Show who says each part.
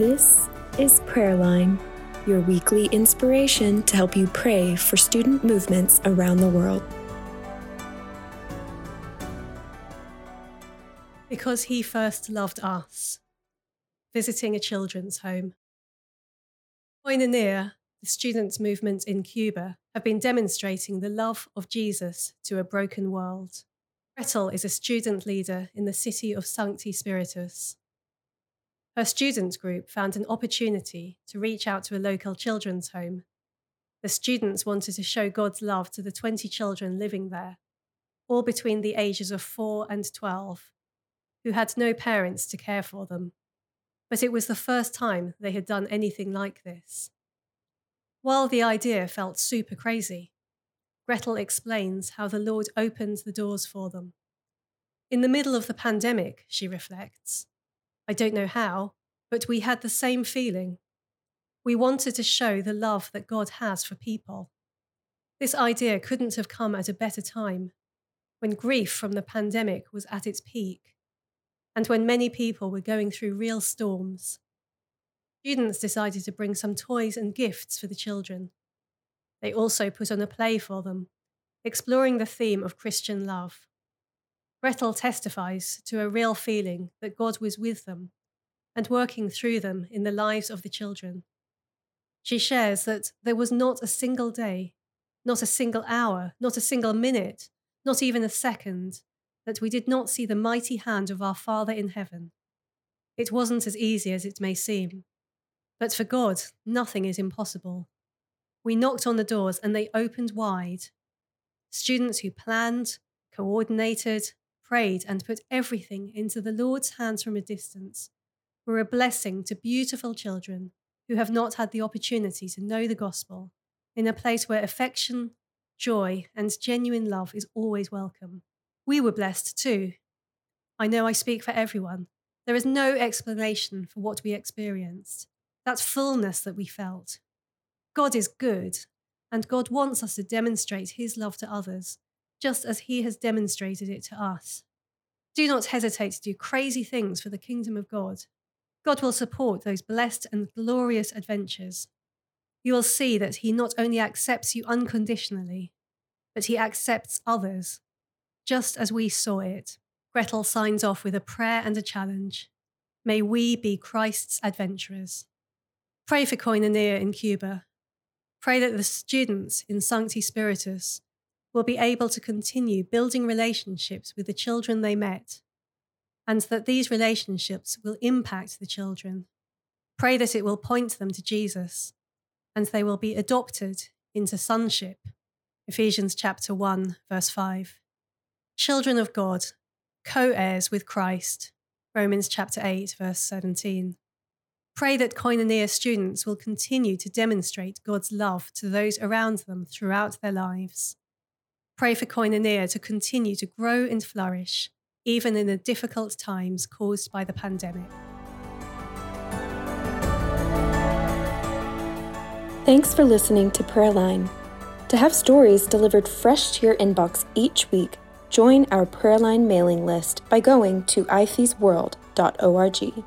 Speaker 1: This is Prayerline, your weekly inspiration to help you pray for student movements around the world.
Speaker 2: Because he first loved us. Visiting a children's home. Koinonia, the students' movement in Cuba, have been demonstrating the love of Jesus to a broken world. Gretel is a student leader in the city of Sancti Spiritus. Her student group found an opportunity to reach out to a local children's home. The students wanted to show God's love to the 20 children living there, all between the ages of 4 and 12, who had no parents to care for them. But it was the first time they had done anything like this. While the idea felt super crazy, Gretel explains how the Lord opened the doors for them. In the middle of the pandemic, she reflects, I don't know how, but we had the same feeling. We wanted to show the love that God has for people. This idea couldn't have come at a better time, when grief from the pandemic was at its peak, and when many people were going through real storms. Students decided to bring some toys and gifts for the children. They also put on a play for them, exploring the theme of Christian love. Gretel testifies to a real feeling that God was with them and working through them in the lives of the children. She shares that there was not a single day, not a single hour, not a single minute, not even a second, that we did not see the mighty hand of our Father in heaven. It wasn't as easy as it may seem. But for God, nothing is impossible. We knocked on the doors and they opened wide. Students who planned, coordinated, prayed, and put everything into the Lord's hands from a distance were a blessing to beautiful children who have not had the opportunity to know the gospel in a place where affection, joy, and genuine love is always welcome. We were blessed too. I know I speak for everyone. There is no explanation for what we experienced, that fullness that we felt. God is good, and God wants us to demonstrate his love to others just as he has demonstrated it to us. Do not hesitate to do crazy things for the kingdom of God. God will support those blessed and glorious adventures. You will see that he not only accepts you unconditionally, but he accepts others, just as we saw it. Gretel signs off with a prayer and a challenge. May we be Christ's adventurers. Pray for Koinonia in Cuba. Pray that the students in Sancti Spiritus will be able to continue building relationships with the children they met, and that these relationships will impact the children. Pray that it will point them to Jesus, and they will be adopted into sonship. Ephesians chapter 1, verse 5. Children of God, co heirs with Christ. Romans chapter 8, verse 17. Pray that Koinonia students will continue to demonstrate God's love to those around them throughout their lives. Pray for Koinonia to continue to grow and flourish, even in the difficult times caused by the pandemic.
Speaker 1: Thanks for listening to Prayerline. To have stories delivered fresh to your inbox each week, join our Prayerline mailing list by going to ifesworld.org.